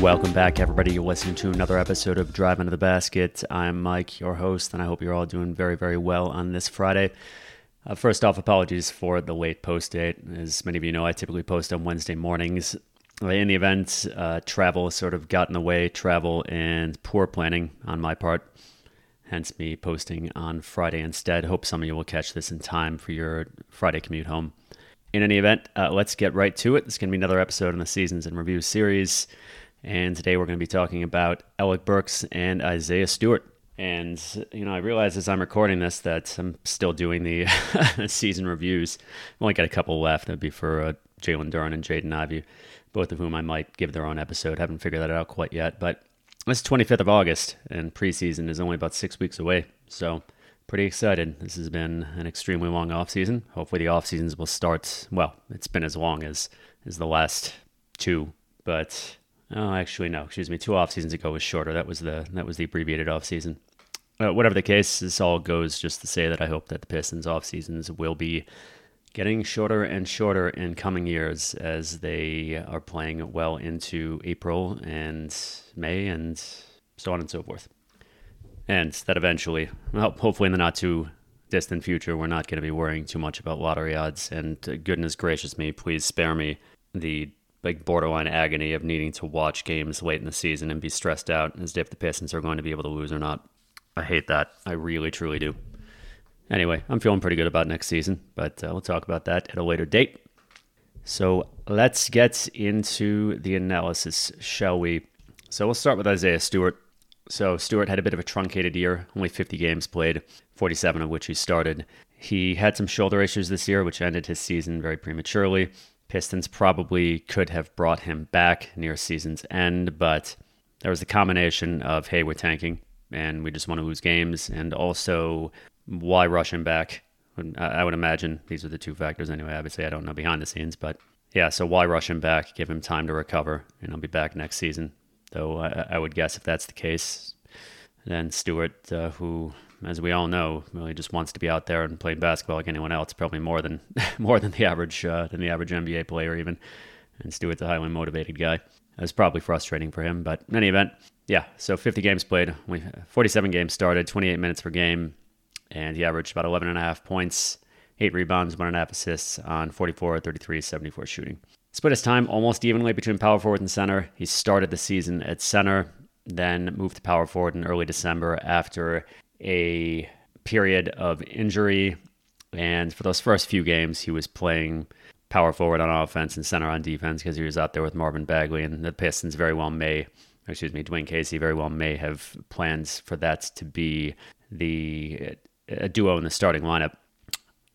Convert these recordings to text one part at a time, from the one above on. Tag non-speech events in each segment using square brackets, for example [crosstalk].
Welcome back, everybody. You're listening to another episode of Drive Into the Basket. I'm Mike, your host, and I hope you're all doing very, very well on this Friday. Uh, first off, apologies for the late post date. As many of you know, I typically post on Wednesday mornings. In the event, uh, travel sort of got in the way, travel and poor planning on my part, hence me posting on Friday instead. Hope some of you will catch this in time for your Friday commute home. In any event, uh, let's get right to it. This is going to be another episode in the Seasons and Review series. And today we're going to be talking about Alec Burks and Isaiah Stewart. And, you know, I realize as I'm recording this that I'm still doing the [laughs] season reviews. I've only got a couple left. That'd be for uh, Jalen Duren and Jaden Ivey, both of whom I might give their own episode. Haven't figured that out quite yet. But it's 25th of August, and preseason is only about six weeks away. So, pretty excited. This has been an extremely long off season. Hopefully, the off seasons will start. Well, it's been as long as as the last two, but Oh, actually, no. Excuse me. Two off seasons ago was shorter. That was the that was the abbreviated off season. Uh, whatever the case, this all goes just to say that I hope that the Pistons off seasons will be getting shorter and shorter in coming years as they are playing well into April and May and so on and so forth. And that eventually, well, hopefully in the not too distant future, we're not going to be worrying too much about lottery odds. And uh, goodness gracious me, please spare me the like borderline agony of needing to watch games late in the season and be stressed out as if the Pistons are going to be able to lose or not. I hate that. I really, truly do. Anyway, I'm feeling pretty good about next season, but uh, we'll talk about that at a later date. So let's get into the analysis, shall we? So we'll start with Isaiah Stewart. So Stewart had a bit of a truncated year, only 50 games played, 47 of which he started. He had some shoulder issues this year, which ended his season very prematurely. Pistons probably could have brought him back near season's end, but there was a combination of, hey, we're tanking and we just want to lose games, and also why rush him back? I would imagine these are the two factors anyway. Obviously, I don't know behind the scenes, but yeah, so why rush him back? Give him time to recover, and he'll be back next season. Though I, I would guess if that's the case, then Stewart, uh, who as we all know, really just wants to be out there and playing basketball like anyone else. Probably more than [laughs] more than the average uh, than the average NBA player even. And Stewart's a highly motivated guy. It's probably frustrating for him, but in any event, yeah. So 50 games played, 47 games started, 28 minutes per game, and he averaged about 11 and a half points, eight rebounds, one and a half assists on 44, 33, 74 shooting. Split his time almost evenly between power forward and center. He started the season at center, then moved to power forward in early December after a period of injury. And for those first few games, he was playing power forward on offense and center on defense because he was out there with Marvin Bagley. And the Pistons very well may, excuse me, Dwane Casey very well may have plans for that to be the a duo in the starting lineup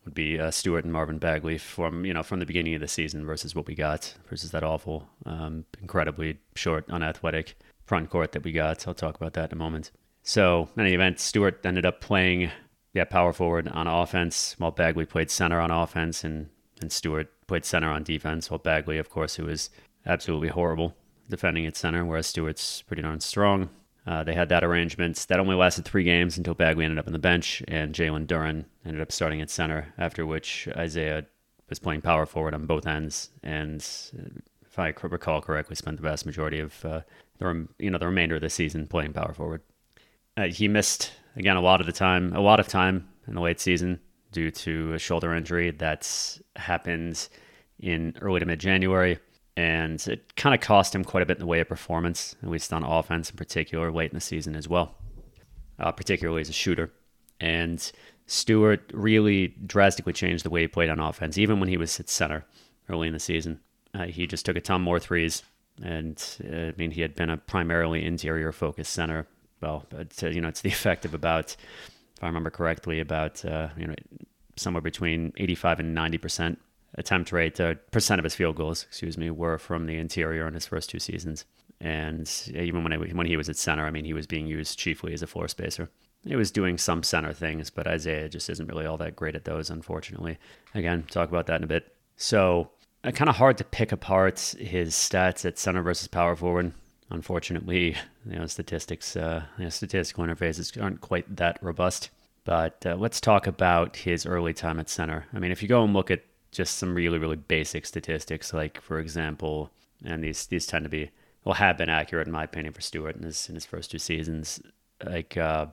would be uh, Stewart and Marvin Bagley from you know from the beginning of the season versus what we got versus that awful, um, incredibly short, unathletic front court that we got. I'll talk about that in a moment. So, in any event, Stewart ended up playing yeah, power forward on offense, while Bagley played center on offense, and, and Stewart played center on defense, while Bagley, of course, who was absolutely horrible defending at center, whereas Stewart's pretty darn strong. Uh, they had that arrangement. That only lasted three games until Bagley ended up on the bench, and Jalen Duren ended up starting at center, after which Isaiah was playing power forward on both ends, and if I recall correctly, spent the vast majority of uh, the you know the remainder of the season playing power forward. Uh, he missed again a lot of the time, a lot of time in the late season due to a shoulder injury that's happened in early to mid January. And it kind of cost him quite a bit in the way of performance, at least on offense in particular, late in the season as well, uh, particularly as a shooter. And Stewart really drastically changed the way he played on offense, even when he was at center early in the season. Uh, he just took a ton more threes. And uh, I mean, he had been a primarily interior focused center well, uh, you know, it's the effect of about, if I remember correctly, about uh, you know somewhere between 85 and 90 percent attempt rate, uh, percent of his field goals, excuse me, were from the interior in his first two seasons. And even when I, when he was at center, I mean, he was being used chiefly as a floor spacer. He was doing some center things, but Isaiah just isn't really all that great at those, unfortunately. Again, talk about that in a bit. So, uh, kind of hard to pick apart his stats at center versus power forward unfortunately, you know, statistics, uh, you know, statistical interfaces aren't quite that robust. But uh, let's talk about his early time at center. I mean, if you go and look at just some really, really basic statistics, like for example, and these these tend to be well, have been accurate in my opinion for Stewart in his in his first two seasons. Like uh,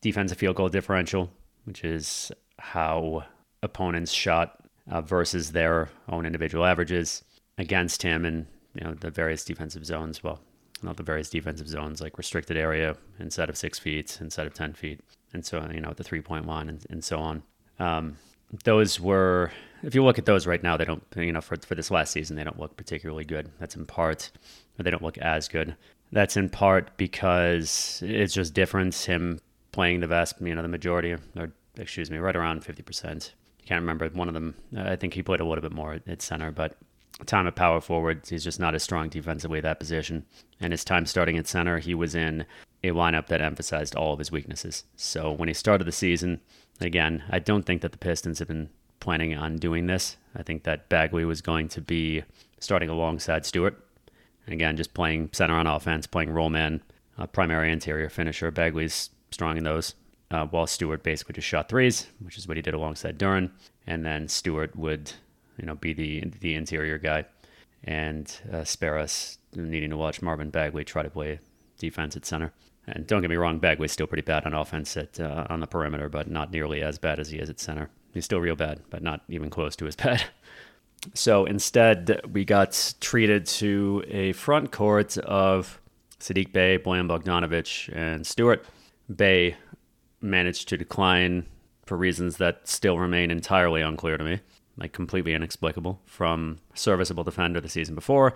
defensive field goal differential, which is how opponents shot uh, versus their own individual averages against him and you know the various defensive zones. Well, not the various defensive zones like restricted area instead of six feet, instead of ten feet, and so you know the three point one and, and so on. Um, those were, if you look at those right now, they don't, you know, for, for this last season, they don't look particularly good. That's in part, they don't look as good. That's in part because it's just different. Him playing the vast, you know, the majority, or excuse me, right around 50%. I can't remember one of them. I think he played a little bit more at center, but time at power forward, he's just not as strong defensively at that position. And his time starting at center, he was in a lineup that emphasized all of his weaknesses. So when he started the season, again, I don't think that the Pistons have been planning on doing this. I think that Bagley was going to be starting alongside Stewart. Again, just playing center on offense, playing roll man, uh, primary interior finisher. Bagley's strong in those, uh, while Stewart basically just shot threes, which is what he did alongside Duren. And then Stewart would, you know, be the the interior guy and uh, spare us needing to watch Marvin Bagley try to play defense at center. And don't get me wrong, Bagley's still pretty bad on offense at uh, on the perimeter, but not nearly as bad as he is at center. He's still real bad, but not even close to as bad. [laughs] So instead, we got treated to a front court of Sadiq Bey, Bojan Bogdanovic, and Stewart. Bey managed to decline for reasons that still remain entirely unclear to me, like completely inexplicable, from serviceable defender the season before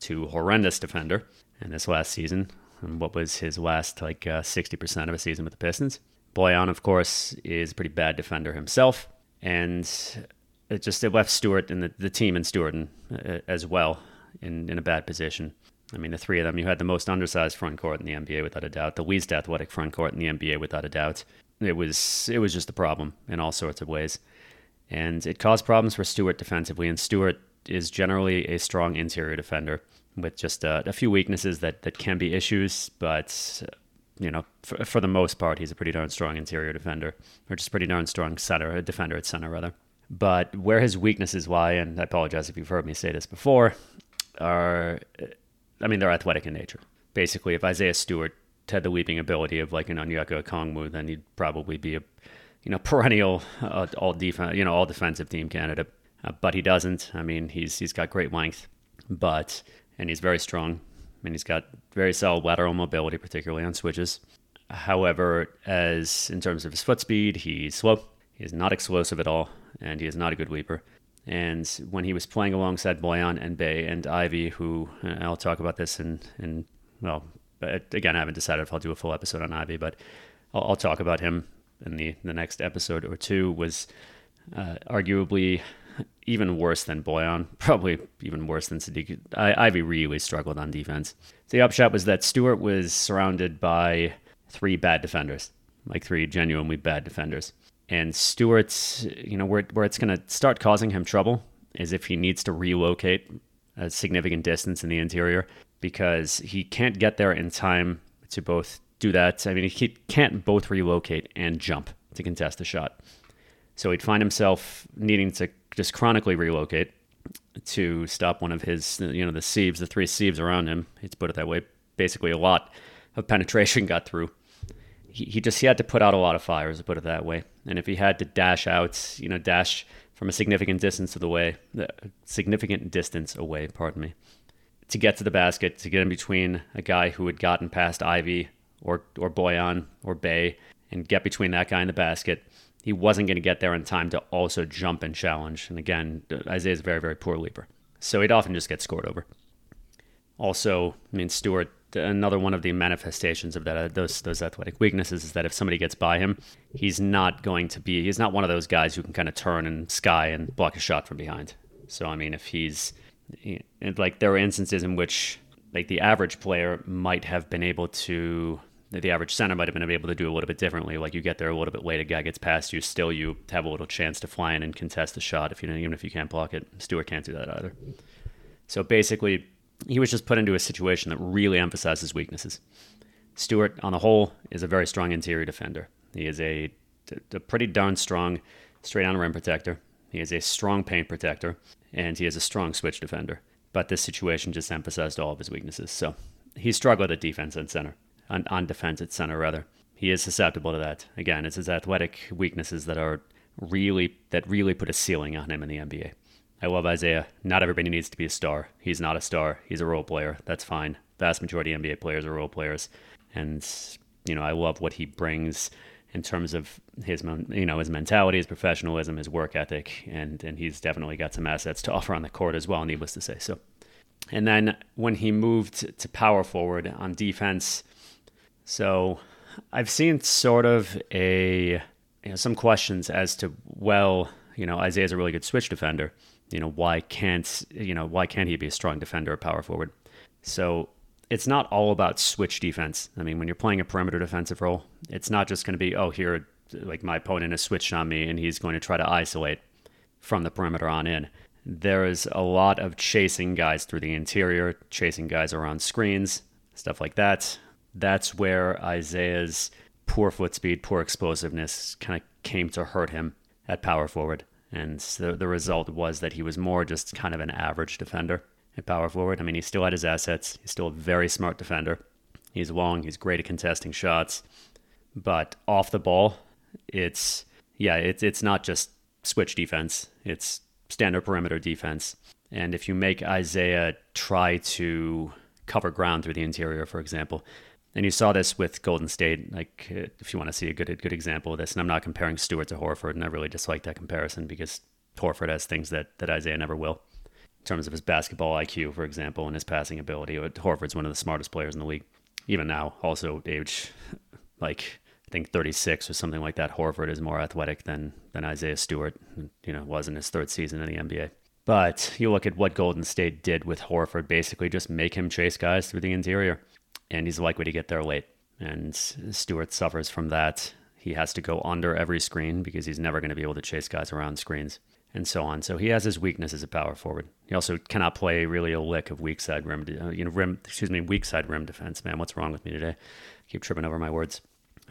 to horrendous defender in this last season, and what was his last like uh, 60% of a season with the Pistons. Bojan, of course, is a pretty bad defender himself, and it just it left Stewart and the, the team and Stewart uh, as well in, in a bad position. I mean, the three of them, you had the most undersized front court in the NBA without a doubt, the least athletic front court in the NBA without a doubt. It was it was just a problem in all sorts of ways, and it caused problems for Stewart defensively. And Stewart is generally a strong interior defender with just a, a few weaknesses that that can be issues, but uh, you know, for, for the most part, he's a pretty darn strong interior defender, or just pretty darn strong center, defender at center rather. But where his weaknesses lie, and I apologize if you've heard me say this before, are uh, I mean, they're athletic in nature. Basically, if Isaiah Stewart had the leaping ability of like an Onyeka Okongwu, then he'd probably be a you know [laughs] perennial uh, all defense you know all defensive team candidate. Uh, but he doesn't. I mean, he's he's got great length, but and he's very strong. I mean, he's got very solid lateral mobility, particularly on switches. However, as in terms of his foot speed, he's slow. He is not explosive at all, and he is not a good leaper. And when he was playing alongside Bojan and Bey and Ivey, who I'll talk about this in, in well, again, I haven't decided if I'll do a full episode on Ivey, but I'll, I'll talk about him in the, the next episode or two, was uh, arguably even worse than Bojan, [laughs] probably even worse than Sadiq. I, Ivey really struggled on defense. The upshot was that Stewart was surrounded by three bad defenders, like three genuinely bad defenders. And Stewart's, you know, where, where it's going to start causing him trouble is if he needs to relocate a significant distance in the interior because he can't get there in time to both do that. I mean, he can't both relocate and jump to contest a shot. So he'd find himself needing to just chronically relocate to stop one of his, you know, the sieves, the three sieves around him. He'd put it that way. Basically, a lot of [laughs] penetration got through he, he just he had to put out a lot of fires to put it that way. And if he had to dash out, you know, dash from a significant distance of the way, uh, significant distance away, pardon me, to get to the basket, to get in between a guy who had gotten past Ivey or or Bojan or Bey and get between that guy and the basket, he wasn't going to get there in time to also jump and challenge. And again, Isaiah's a very, very poor leaper. So he'd often just get scored over. Also, I mean, Stewart another one of the manifestations of that uh, those those athletic weaknesses is that if somebody gets by him, he's not going to be he's not one of those guys who can kind of turn and sky and block a shot from behind. So I mean, if he's like there are instances in which like the average player might have been able to the average center might have been able to do a little bit differently. Like you get there a little bit late, a guy gets past you, still you have a little chance to fly in and contest the shot if you even if you can't block it. Stewart can't do that either. So basically, he was just put into a situation that really emphasizes weaknesses. Stewart, on the whole, is a very strong interior defender. He is a, a pretty darn strong straight on rim protector. He is a strong paint protector, and he is a strong switch defender. But this situation just emphasized all of his weaknesses. So he struggled at defense and center, on, on defense at center rather. He is susceptible to that. Again, it's his athletic weaknesses that are really that really put a ceiling on him in the NBA. I love Isaiah. Not everybody needs to be a star. He's not a star. He's a role player. That's fine. Vast majority of NBA players are role players, and you know I love what he brings in terms of his you know his mentality, his professionalism, his work ethic, and and he's definitely got some assets to [laughs] offer on the court as well. Needless to say, so. And then when he moved to power forward on defense, so I've seen sort of a you know, some questions as to well, you know, Isaiah's a really good switch defender you know, why can't you know why can't he be a strong defender or power forward? So it's not all about switch defense. I mean, when you're playing a perimeter defensive role, it's not just going to be oh here like my opponent has switched on me and he's going to try to isolate from the perimeter on in. There is a lot of chasing guys through the interior, chasing guys around screens, stuff like that. That's where Isaiah's poor foot speed, poor explosiveness kind of came to hurt him at power forward. And so the result was that he was more just kind of an average defender at power forward. I mean, he still had his assets. He's still a very smart defender. He's long. He's great at contesting shots. But off the ball, it's yeah, it's it's not just switch defense. It's standard perimeter defense. And if you make Isaiah try to cover ground through the interior, for example, and you saw this with Golden State. Like, uh, if you want to see a good good example of this, and I'm not comparing Stewart to Horford, and I really dislike that comparison because Horford has things that that Isaiah never will, terms of his basketball IQ, for example, and his passing ability. Horford's one of the smartest players in the league, even now. Also, age [laughs] like I think 36 or something like that. Horford is more athletic than than Isaiah Stewart. You know, was in his third season in the NBA. But you look at what Golden State did with Horford, basically just make him chase guys through the interior and he's likely to get there late. And Stewart suffers from that. He has to go under every screen because he's never going to be able to chase guys around screens and so on. So he has his weakness as a power forward. He also cannot play really a lick of weak side rim, uh, you know, rim, excuse me, weak side rim defense. Man, what's wrong with me today? I keep tripping over my words.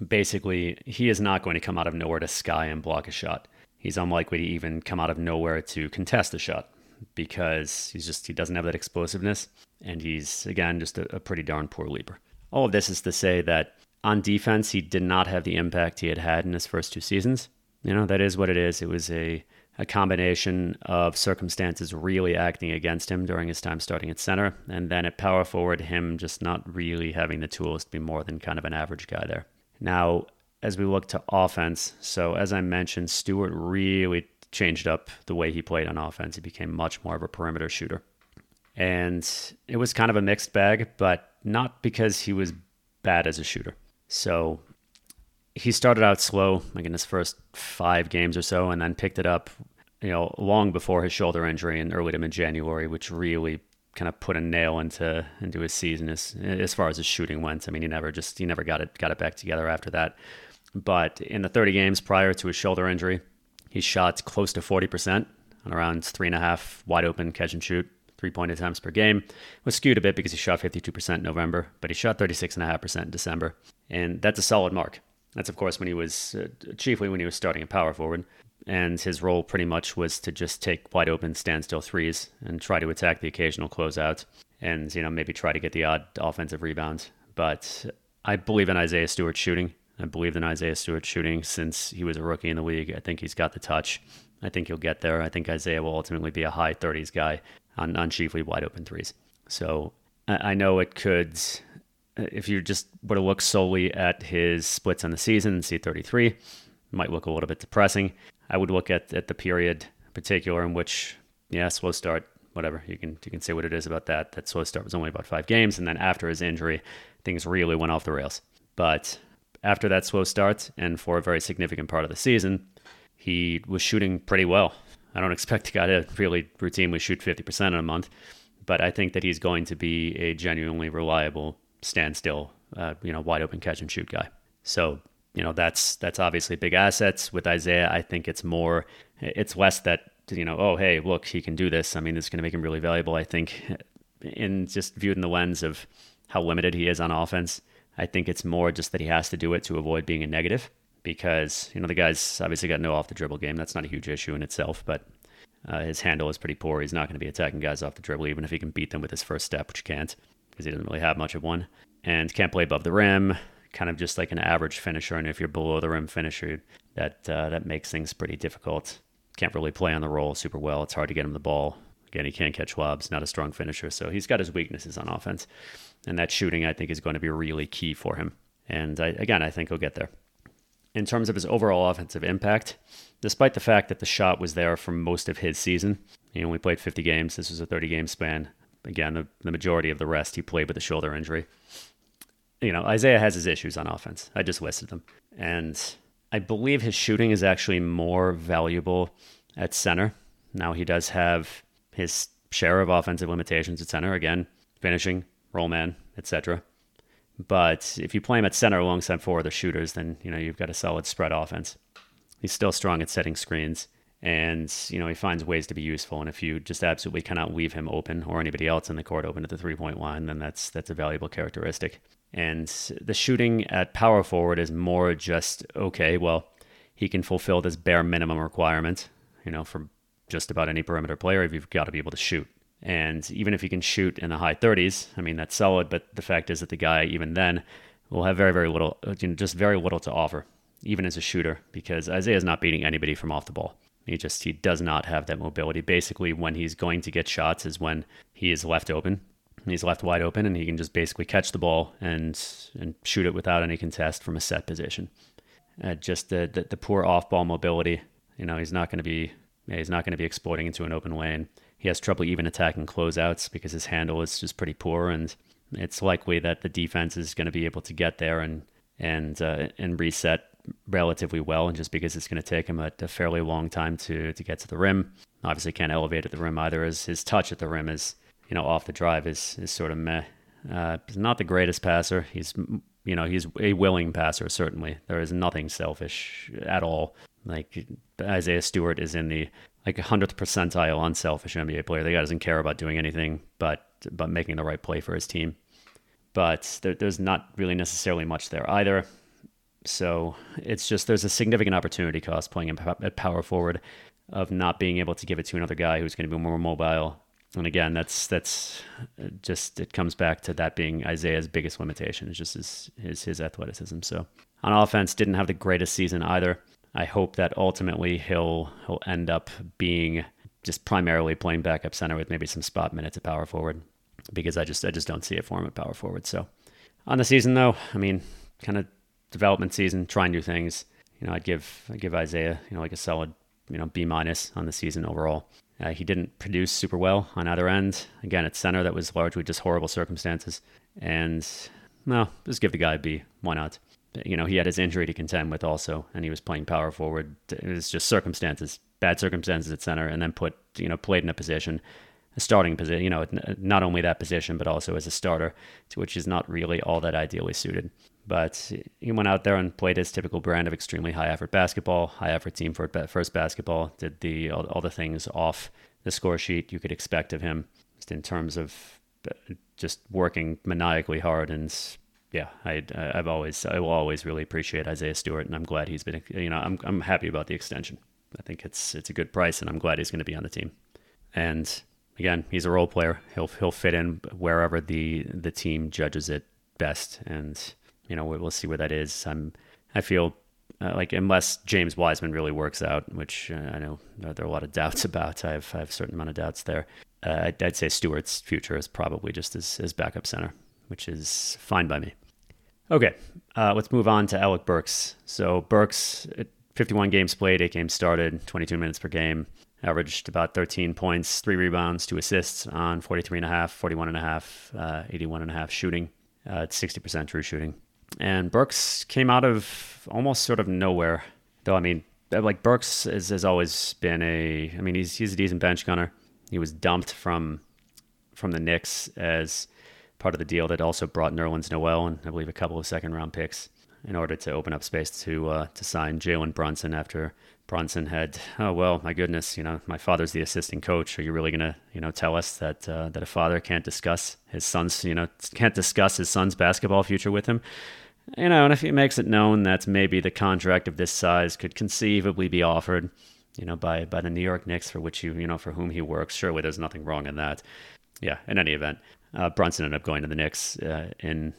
Basically, he is not going to come out of nowhere to sky and block a shot. He's unlikely to even come out of nowhere to contest a shot because he's just he doesn't have that explosiveness and he's again just a, a pretty darn poor leaper. All of this is to say that on defense he did not have the impact he had had in his first two seasons. You know that is what it is. It was a a combination of circumstances really acting against him during his time starting at center, and then at power forward, him just not really having the tools to be more than kind of an average guy there. Now, as we look to offense, so as I mentioned, Stewart really changed up the way he played on offense. He became much more of a perimeter shooter. And it was kind of a mixed bag, but not because he was bad as a shooter. So he started out slow, like in his first five games or so, and then picked it up, you know, long before his shoulder injury in early to mid January, which really kind of put a nail into into his season as as far as his shooting went. I mean, he never just he never got it got it back together after that. But in the 30 games prior to his shoulder injury, he shot close to 40% on around three and a half wide open catch and shoot, three point attempts per game. It was skewed a bit because he shot 52% in November, but he shot 36.5% in December. And that's a solid mark. That's, of course, when he was uh, chiefly when he was starting a power forward. And his role pretty much was to just take wide open standstill threes and try to attack the occasional closeout and, you know, maybe try to get the odd offensive rebound. But I believe in Isaiah Stewart shooting. I believe in Isaiah Stewart shooting since he was a rookie in the league. I think he's got the touch. I think he'll get there. I think Isaiah will ultimately be a high 30s guy on, on chiefly wide open threes. So I know it could, Uh, if you just were to look solely at his splits on the season, C33 might look a little bit depressing. I would look at, at the period particular in which, yeah, slow start, whatever. You can you can say what it is about that. That slow start was only about five games, and then after his injury, things really went off the rails. But after that slow start and for a very significant part of the season, he was shooting pretty well. I don't expect a guy to really routinely shoot 50% in a month, but I think that he's going to be a genuinely reliable standstill, uh, you know, wide open catch and shoot guy. So, you know, that's that's obviously big assets with Isaiah. I think it's more, it's less that you know, oh hey, look, he can do this. I mean, it's going to make him really valuable. I think, in just viewed in the lens of how limited he is on offense I think it's more just that he has to do it to avoid being a negative because, you know, the guy's obviously got no off the dribble game. That's not a huge issue in itself, but Uh, his handle is pretty poor. He's not going to be attacking guys off the dribble, even if he can beat them with his first step, which he can't because he doesn't really have much of one. And can't play above the rim, kind of just like an average finisher. And if you're below the rim finisher, that uh, that makes things pretty difficult. Can't really play on the roll super well. It's hard to get him the ball. Again, he can't catch lobs. Not a strong finisher, so he's got his weaknesses on offense. And that shooting, I think, is going to be really key for him. And I, again, I think he'll get there. In terms of his overall offensive impact, despite the fact that the shot was there for most of his season, he only played 50 games. This was a 30 game span. Again, the, the majority of the rest he played with a shoulder injury. You know, Isaiah has his issues on offense. I just listed them. And I believe his shooting is actually more valuable at center. Now he does have his share of offensive limitations at center. Again, finishing, roll man, etc. But if you play him at center alongside four other shooters, then you know you've got a solid spread offense. He's still strong at setting screens, and you know he finds ways to be useful. And if you just absolutely cannot leave him open or anybody else in the court open at the three point line, then that's that's a valuable characteristic. And the shooting at power forward is more just okay. Well, he can fulfill this bare minimum requirement, you know, for just about any perimeter player. If you've got to be able to shoot. And even if he can shoot in the high 30s, I mean, that's solid. But the fact is that the guy, even then, will have very, very little, you know, just very little to offer, even as a shooter, because Isaiah's not beating anybody from off the ball. He just, he does not have that mobility. Basically, when he's going to get shots is when he is left open. He's left wide open and he can just basically catch the ball and, and shoot it without any contest from a set position. Uh, just the, the, the poor off ball mobility. You know, he's not going to be, yeah, he's not going to be exploiting into an open lane he has trouble even attacking closeouts because his handle is just pretty poor, and it's likely that the defense is going to be able to get there and and uh, and reset relatively well. And just because it's going to take him a, a, fairly long time to to get to the rim, obviously can't elevate at the rim either. As his touch at the rim is you know off the drive is is sort of meh. Uh, not the greatest passer. He's you know he's a willing passer certainly. There is nothing selfish at all. Like Isaiah Stewart is in the like hundredth percentile unselfish NBA player. The guy doesn't care about doing anything but but making the right play for his team. But there, there's not really necessarily much there either. So it's just there's a significant opportunity cost playing at power forward of not being able to give it to another guy who's going to be more mobile. And again, that's that's uh, just it comes back to that being Isaiah's biggest limitation is just his his, his athleticism. So on offense, didn't have the greatest season either. I hope that ultimately he'll he'll end up being just primarily playing backup center with maybe some spot minutes at power forward because I just I just don't see it for him at power forward. So on the season though, I mean, kind of development season, trying new things. You know, I'd give I'd give Isaiah you know like a solid you know B minus on the season overall. Uh, he didn't produce super well on either end. Again, at center, that was largely just horrible circumstances. And no, just give the guy a B. Why not? you know, he had his injury to contend with also, and he was playing power forward. It was just circumstances, bad circumstances at center, and then put, you know, played in a position, a starting position, you know, not only that position, but also as a starter, which is not really all that ideally suited. But he went out there and played his typical brand of extremely high effort basketball, high effort team for first basketball, did the all, all the things off the score sheet you could expect of him, just in terms of uh, just working maniacally hard and yeah, I, I've always, I will always really appreciate Isaiah Stewart, and I'm glad he's been, you know, I'm, I'm happy about the extension. I think it's, it's a good price, and I'm glad he's going to be on the team. And again, he's a role player. He'll, he'll fit in wherever the, the team judges it best, and you know, we'll see where that is. I'm, I feel uh, like unless James Wiseman really works out, which uh, I know there are a lot of doubts [laughs] about. I have, I have a certain amount of doubts there. Uh, I'd, I'd, say Stewart's future is probably just as, as backup center, which is fine by me. Okay, uh, let's move on to Alec Burks. So Burks, 51 games played, eight games started, 22 minutes per game, averaged about 13 points, three rebounds, two assists on 43.5, 41.5, uh, 81.5 shooting, uh, 60% true shooting. And Burks came out of almost sort of nowhere, though. I mean, like Burks is, has always been a. I mean, he's he's a decent bench gunner. He was dumped from from the Knicks as part of the deal that also brought Nerlens Noel and I believe a couple of second round picks in order to open up space to uh, to sign Jalen Brunson after Brunson had oh well my goodness you know my father's the assistant coach are you really gonna you know tell us that uh, that a father can't discuss his son's you know can't discuss his son's basketball future with him you know and if he makes it known that maybe the contract of this size could conceivably be offered you know, by by the New York Knicks for which you you know for whom he works. Surely there's nothing wrong in that. Yeah. In any event, uh, Brunson ended up going to the Knicks uh, in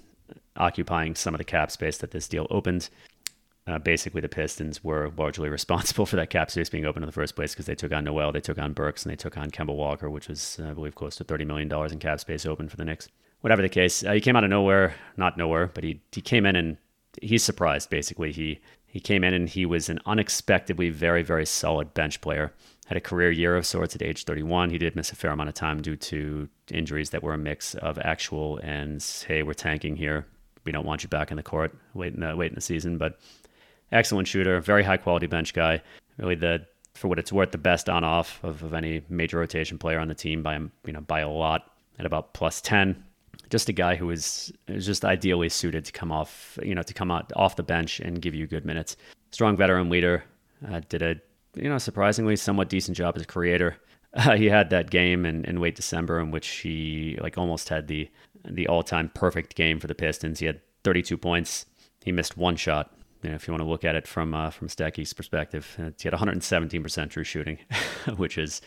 occupying some of the cap space that this deal opened. Uh, basically, the Pistons were largely [laughs] responsible for that cap space being open in the first place because they took on Noel, they took on Burks, and they took on Kemba Walker, which was, I believe, close to $30 million in cap space open for the Knicks. Whatever the case, uh, he came out of nowhere, not nowhere, but he, he came in and he's surprised, basically. He, he came in and he was an unexpectedly very, very solid bench player. Had a career year of sorts at age 31. He did miss a fair amount of time due to injuries that were a mix of actual and, hey, we're tanking here. We don't want you back in the court late in the, late in the season, but excellent shooter, very high quality bench guy. Really the for what it's worth, the best on off of, of any major rotation player on the team by you know by a lot at about plus ten. Just a guy who is is just ideally suited to come off you know to come out off the bench and give you good minutes. Strong veteran leader, uh, did a you know surprisingly somewhat decent job as a creator. [laughs] Uh, he had that game in, in late December in which he like almost had the the all time perfect game for the Pistons. He had 32 points. He missed one shot you know, if you want to look at it from uh, from Stecky's perspective, uh, he had 117% true shooting, [laughs] which is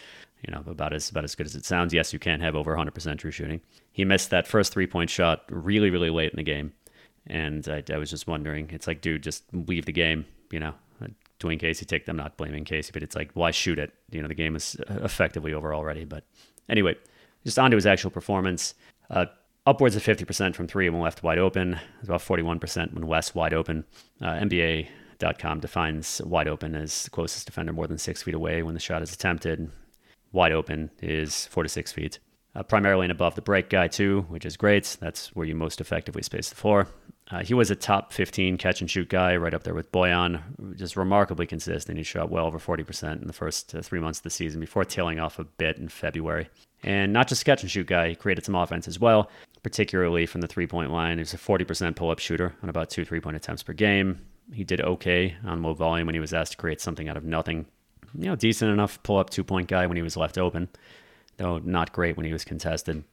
you know about as about as good as it sounds. Yes, you can have over 100% true shooting. He missed that first three point shot really really late in the game, and I, I was just wondering. It's like, dude, just leave the game. You know, Dwane Casey take. I'm not blaming Casey, but it's like, why shoot it? You know, the game is effectively over already. But anyway, just onto his actual performance. Uh, upwards of 50% from three when left wide open, It's about 41% when west wide open. Uh, NBA.com defines wide open as the closest defender more than six feet away when the shot is attempted. Wide open is four to six feet. Uh, primarily an above the break guy, too, which is great. That's where you most effectively space the floor. Uh, he was a top 15 catch and shoot guy, right up there with Bojan, just remarkably consistent. He shot well over 40% in the first uh, three months of the season before tailing off a bit in February. And not just catch and shoot guy, he created some offense as well particularly from the three point line. He's a 40% pull up shooter on about two three point attempts per game. He did okay on low volume when he was asked to create something out of nothing. You know, decent enough pull up two point guy when he was left open, though not great when he was contested.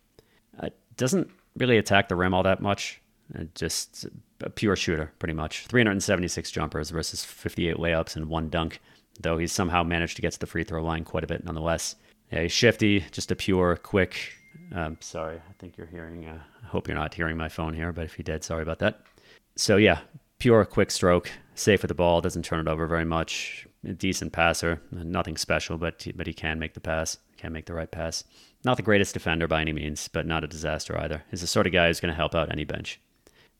Uh, doesn't really attack the rim all that much. Uh, just a pure shooter, pretty much. 376 jumpers versus 58 layups and one dunk, though he's somehow managed to get to the free throw line quite a bit nonetheless. Yeah, he's shifty, just a pure, quick, um, sorry, I think you're hearing. Uh, I hope you're not hearing my phone here, but if you did, sorry about that. So yeah, pure quick stroke, safe with the ball, doesn't turn it over very much. A decent passer, nothing special, but but he can make the pass, can make the right pass. Not the greatest defender by any means, but not a disaster either. He's the sort of guy who's going to help out any bench.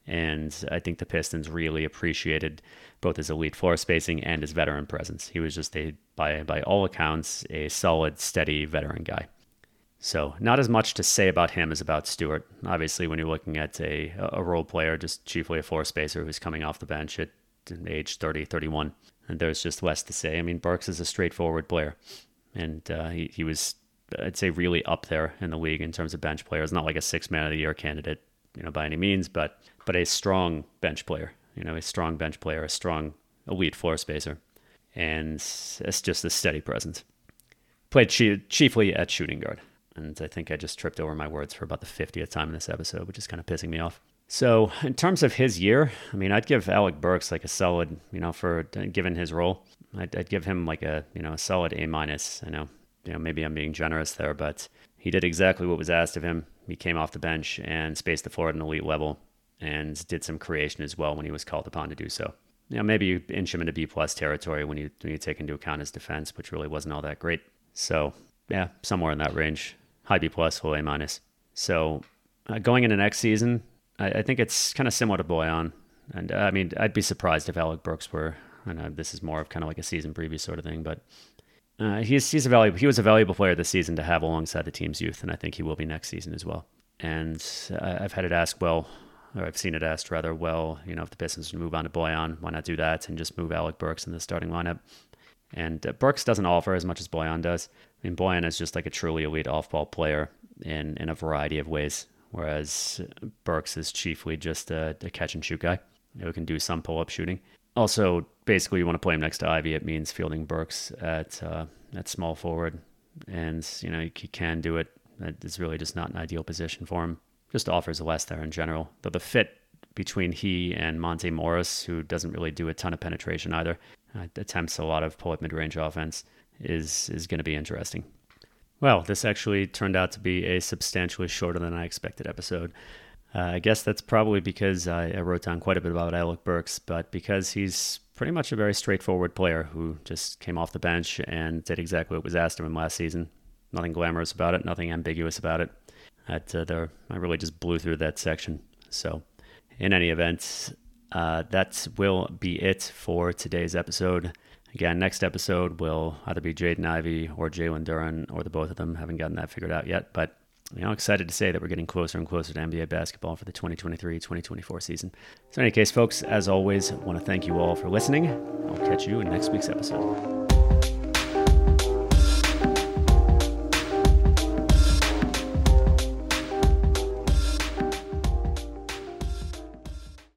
And I think the Pistons really appreciated both his elite floor spacing and his veteran presence. He was just a, by by all accounts, a solid, steady veteran guy. So, not as much to say about him as about Stewart. Obviously, when you're looking at a, a role player, just chiefly a floor spacer who's coming off the bench at age 30, 31, and there's just less to say. I mean, Burks is a straightforward player, and uh, he, he was, I'd say, really up there in the league in terms of bench players. Not like a six man of the year candidate, you know, by any means, but but a strong bench player. You know, a strong bench player, a strong elite floor spacer, and it's just a steady presence. Played chiefly at shooting guard and I think I just tripped over my words for about the 50th time in this episode, which is kind of pissing me off. So, in terms of his year, I mean, I'd give Alec Burks like a solid, you know, for uh, given his role, I'd, I'd give him like a, you know, a solid A minus. I know, you know, maybe I'm being generous there, but he did exactly what was asked of him. He came off the bench and spaced the floor at an elite level, and did some creation as well when he was called upon to do so. You know, maybe you inch him into B plus territory when you when you take into account his defense, which really wasn't all that great. So, yeah, somewhere in that range high B plus, full A minus. So uh, going into next season, I, I think it's kind of similar to Bojan. And uh, I mean, I'd be surprised if Alec Burks were. I know this is more of kind of like a season preview sort of thing, but uh, he's he's a valuable. He was a valuable player this season to have alongside the team's youth, and I think he will be next season as well. And uh, I've had it asked, well, or I've seen it asked rather, well, you know, if the Pistons move on to Bojan, why not do that and just move Alec Burks in the starting lineup? And uh, Burks doesn't offer as much as Bojan does. I mean, Bojan is just like a truly elite off-ball player in in a variety of ways, whereas Burks is chiefly just a, a catch and shoot guy who can do some pull-up shooting. Also, basically, you want to play him next to Ivey. It means fielding Burks at uh, at small forward, and you know he can do it. It's really just not an ideal position for him. Just offers less there in general. Though the fit between he and Monte Morris, who doesn't really do a ton of penetration either, uh, attempts a lot of pull-up mid-range offense is is going to be interesting. Well, this actually turned out to be a substantially shorter than I expected episode. Uh, I guess that's probably because I, I, wrote down quite a bit about Alec Burks, but because he's pretty much a very straightforward player who just came off the bench and did exactly what was asked of him last season. Nothing glamorous about it, nothing ambiguous about it. At, uh, there, I really just blew through that section. So, in any event, uh, that will be it for today's episode. Again, next episode will either be Jaden Ivey or Jalen Duren or the both of them. Haven't gotten that figured out yet, but you know, excited to say that we're getting closer and closer to NBA basketball for the 2023-2024 season. So in any case, folks, as always, want to thank you all for listening. I'll catch you in next week's episode.